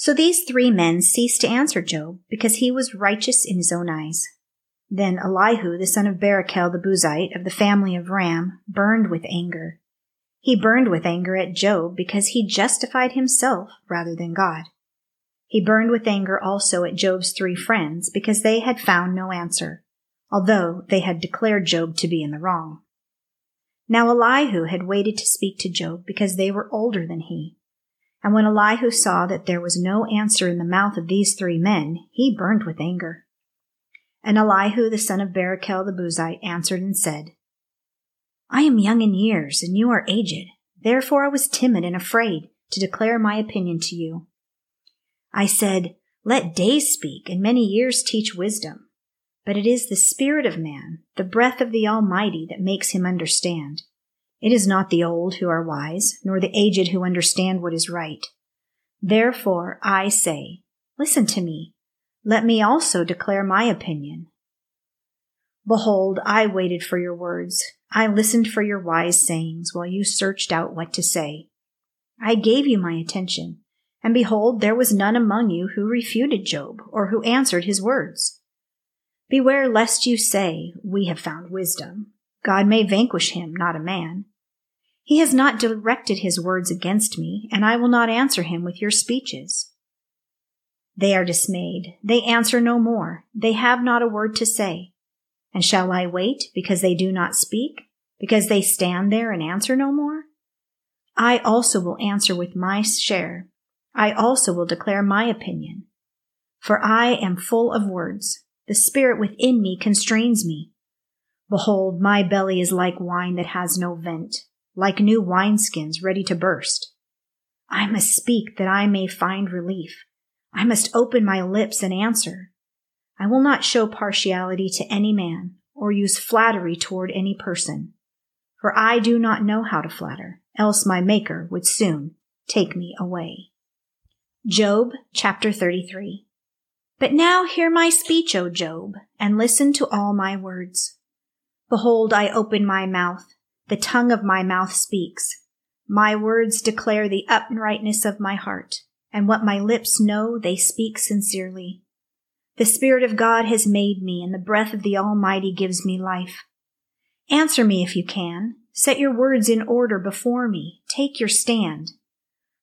So these three men ceased to answer Job because he was righteous in his own eyes. Then Elihu, the son of Barachel the Buzite of the family of Ram, burned with anger. He burned with anger at Job because he justified himself rather than God. He burned with anger also at Job's three friends because they had found no answer, although they had declared Job to be in the wrong. Now Elihu had waited to speak to Job because they were older than he. And when Elihu saw that there was no answer in the mouth of these three men, he burned with anger. And Elihu the son of Barachel the Buzite answered and said, I am young in years, and you are aged. Therefore I was timid and afraid to declare my opinion to you. I said, Let days speak, and many years teach wisdom. But it is the spirit of man, the breath of the Almighty, that makes him understand. It is not the old who are wise, nor the aged who understand what is right. Therefore I say, Listen to me. Let me also declare my opinion. Behold, I waited for your words. I listened for your wise sayings while you searched out what to say. I gave you my attention, and behold, there was none among you who refuted Job or who answered his words. Beware lest you say, We have found wisdom. God may vanquish him, not a man. He has not directed his words against me, and I will not answer him with your speeches. They are dismayed. They answer no more. They have not a word to say. And shall I wait because they do not speak? Because they stand there and answer no more? I also will answer with my share. I also will declare my opinion. For I am full of words. The spirit within me constrains me. Behold, my belly is like wine that has no vent like new wineskins ready to burst. I must speak that I may find relief. I must open my lips and answer. I will not show partiality to any man or use flattery toward any person, for I do not know how to flatter, else my Maker would soon take me away. Job chapter 33. But now hear my speech, O Job, and listen to all my words. Behold, I open my mouth the tongue of my mouth speaks. My words declare the uprightness of my heart, and what my lips know they speak sincerely. The Spirit of God has made me, and the breath of the Almighty gives me life. Answer me if you can. Set your words in order before me. Take your stand.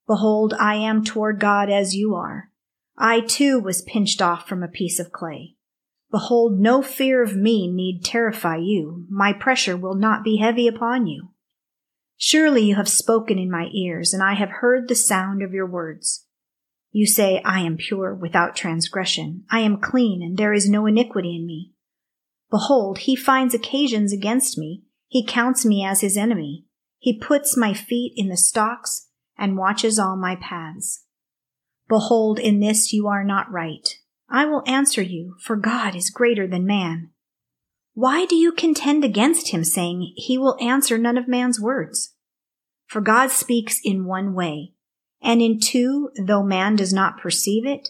Behold, I am toward God as you are. I too was pinched off from a piece of clay. Behold, no fear of me need terrify you. My pressure will not be heavy upon you. Surely you have spoken in my ears, and I have heard the sound of your words. You say, I am pure without transgression. I am clean, and there is no iniquity in me. Behold, he finds occasions against me. He counts me as his enemy. He puts my feet in the stocks and watches all my paths. Behold, in this you are not right. I will answer you, for God is greater than man. Why do you contend against him, saying, He will answer none of man's words? For God speaks in one way, and in two, though man does not perceive it,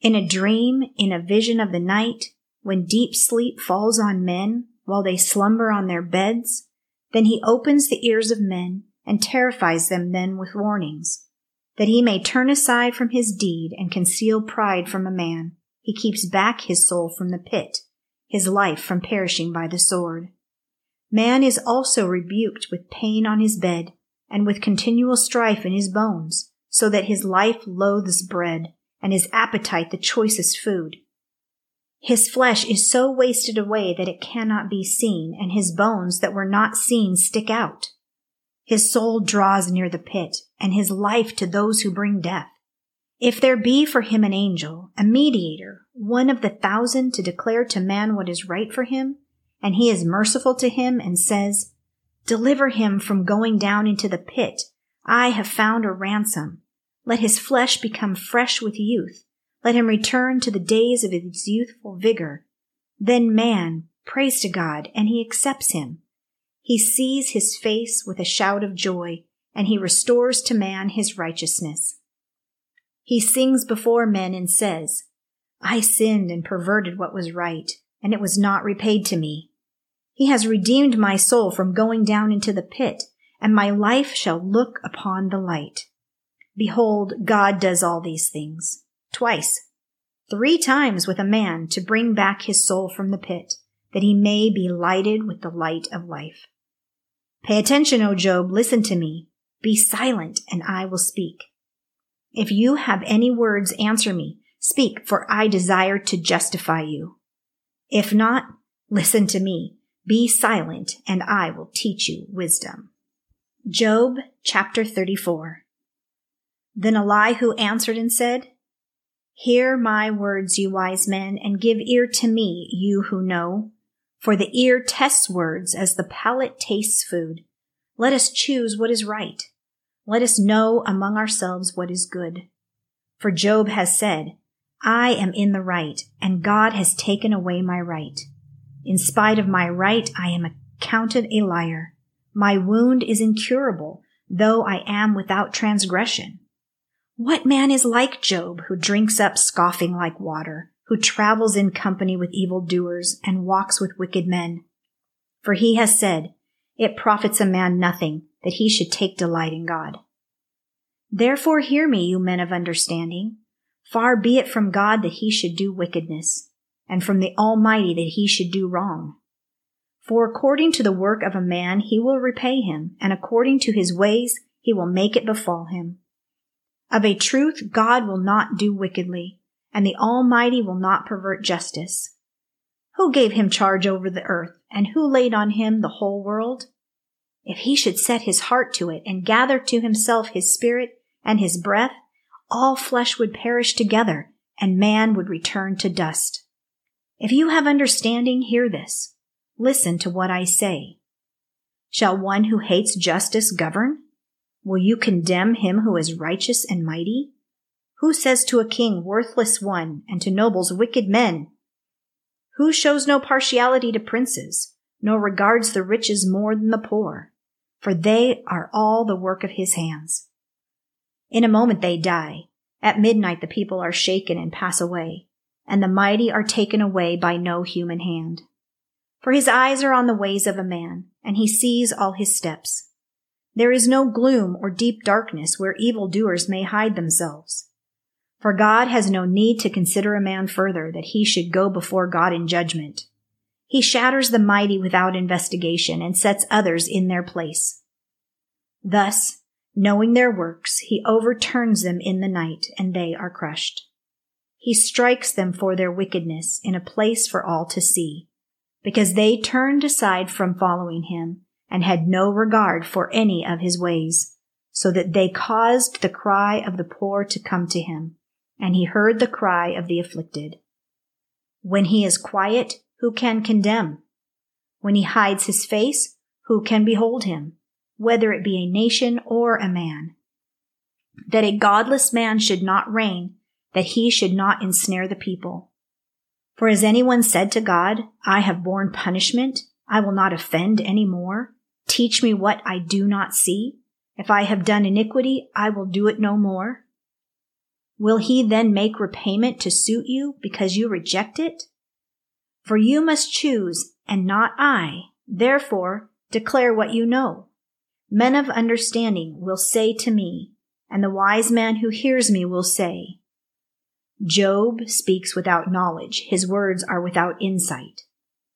in a dream, in a vision of the night, when deep sleep falls on men while they slumber on their beds, then he opens the ears of men and terrifies them then with warnings, that he may turn aside from his deed and conceal pride from a man he keeps back his soul from the pit, his life from perishing by the sword. Man is also rebuked with pain on his bed and with continual strife in his bones, so that his life loathes bread and his appetite the choicest food. His flesh is so wasted away that it cannot be seen, and his bones that were not seen stick out. His soul draws near the pit, and his life to those who bring death. If there be for him an angel, a mediator, one of the thousand to declare to man what is right for him, and he is merciful to him and says, Deliver him from going down into the pit. I have found a ransom. Let his flesh become fresh with youth. Let him return to the days of his youthful vigor. Then man prays to God and he accepts him. He sees his face with a shout of joy and he restores to man his righteousness. He sings before men and says, I sinned and perverted what was right, and it was not repaid to me. He has redeemed my soul from going down into the pit, and my life shall look upon the light. Behold, God does all these things. Twice. Three times with a man to bring back his soul from the pit, that he may be lighted with the light of life. Pay attention, O Job, listen to me. Be silent, and I will speak. If you have any words, answer me. Speak, for I desire to justify you. If not, listen to me. Be silent, and I will teach you wisdom. Job chapter 34. Then Elihu answered and said, Hear my words, you wise men, and give ear to me, you who know. For the ear tests words as the palate tastes food. Let us choose what is right. Let us know among ourselves what is good. For Job has said, I am in the right, and God has taken away my right. In spite of my right, I am accounted a liar. My wound is incurable, though I am without transgression. What man is like Job, who drinks up scoffing like water, who travels in company with evildoers and walks with wicked men? For he has said, It profits a man nothing that he should take delight in God. Therefore hear me, you men of understanding. Far be it from God that he should do wickedness, and from the Almighty that he should do wrong. For according to the work of a man he will repay him, and according to his ways he will make it befall him. Of a truth, God will not do wickedly, and the Almighty will not pervert justice. Who gave him charge over the earth, and who laid on him the whole world? If he should set his heart to it and gather to himself his spirit and his breath, all flesh would perish together and man would return to dust. If you have understanding, hear this. Listen to what I say. Shall one who hates justice govern? Will you condemn him who is righteous and mighty? Who says to a king, worthless one, and to nobles, wicked men? Who shows no partiality to princes, nor regards the riches more than the poor? For they are all the work of his hands. In a moment they die. At midnight the people are shaken and pass away, and the mighty are taken away by no human hand. For his eyes are on the ways of a man, and he sees all his steps. There is no gloom or deep darkness where evildoers may hide themselves. For God has no need to consider a man further that he should go before God in judgment. He shatters the mighty without investigation and sets others in their place. Thus, knowing their works, he overturns them in the night and they are crushed. He strikes them for their wickedness in a place for all to see, because they turned aside from following him and had no regard for any of his ways, so that they caused the cry of the poor to come to him, and he heard the cry of the afflicted. When he is quiet, who can condemn? When he hides his face, who can behold him, whether it be a nation or a man? That a godless man should not reign, that he should not ensnare the people. For has anyone said to God, I have borne punishment, I will not offend any more? Teach me what I do not see. If I have done iniquity, I will do it no more. Will he then make repayment to suit you because you reject it? For you must choose, and not I. Therefore, declare what you know. Men of understanding will say to me, and the wise man who hears me will say, Job speaks without knowledge, his words are without insight.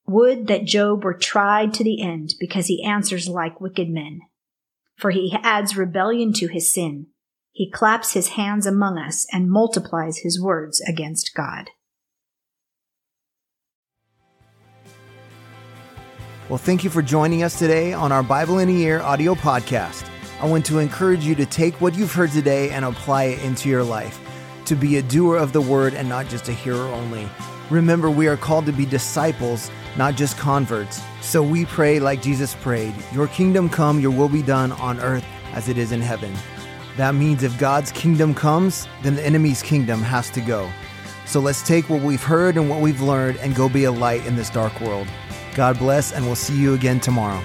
Would that Job were tried to the end, because he answers like wicked men. For he adds rebellion to his sin. He claps his hands among us and multiplies his words against God. Well, thank you for joining us today on our Bible in a Year audio podcast. I want to encourage you to take what you've heard today and apply it into your life. to be a doer of the word and not just a hearer only. Remember, we are called to be disciples, not just converts. So we pray like Jesus prayed Your kingdom come, your will be done on earth as it is in heaven. That means if God's kingdom comes, then the enemy's kingdom has to go. So let's take what we've heard and what we've learned and go be a light in this dark world. God bless, and we'll see you again tomorrow.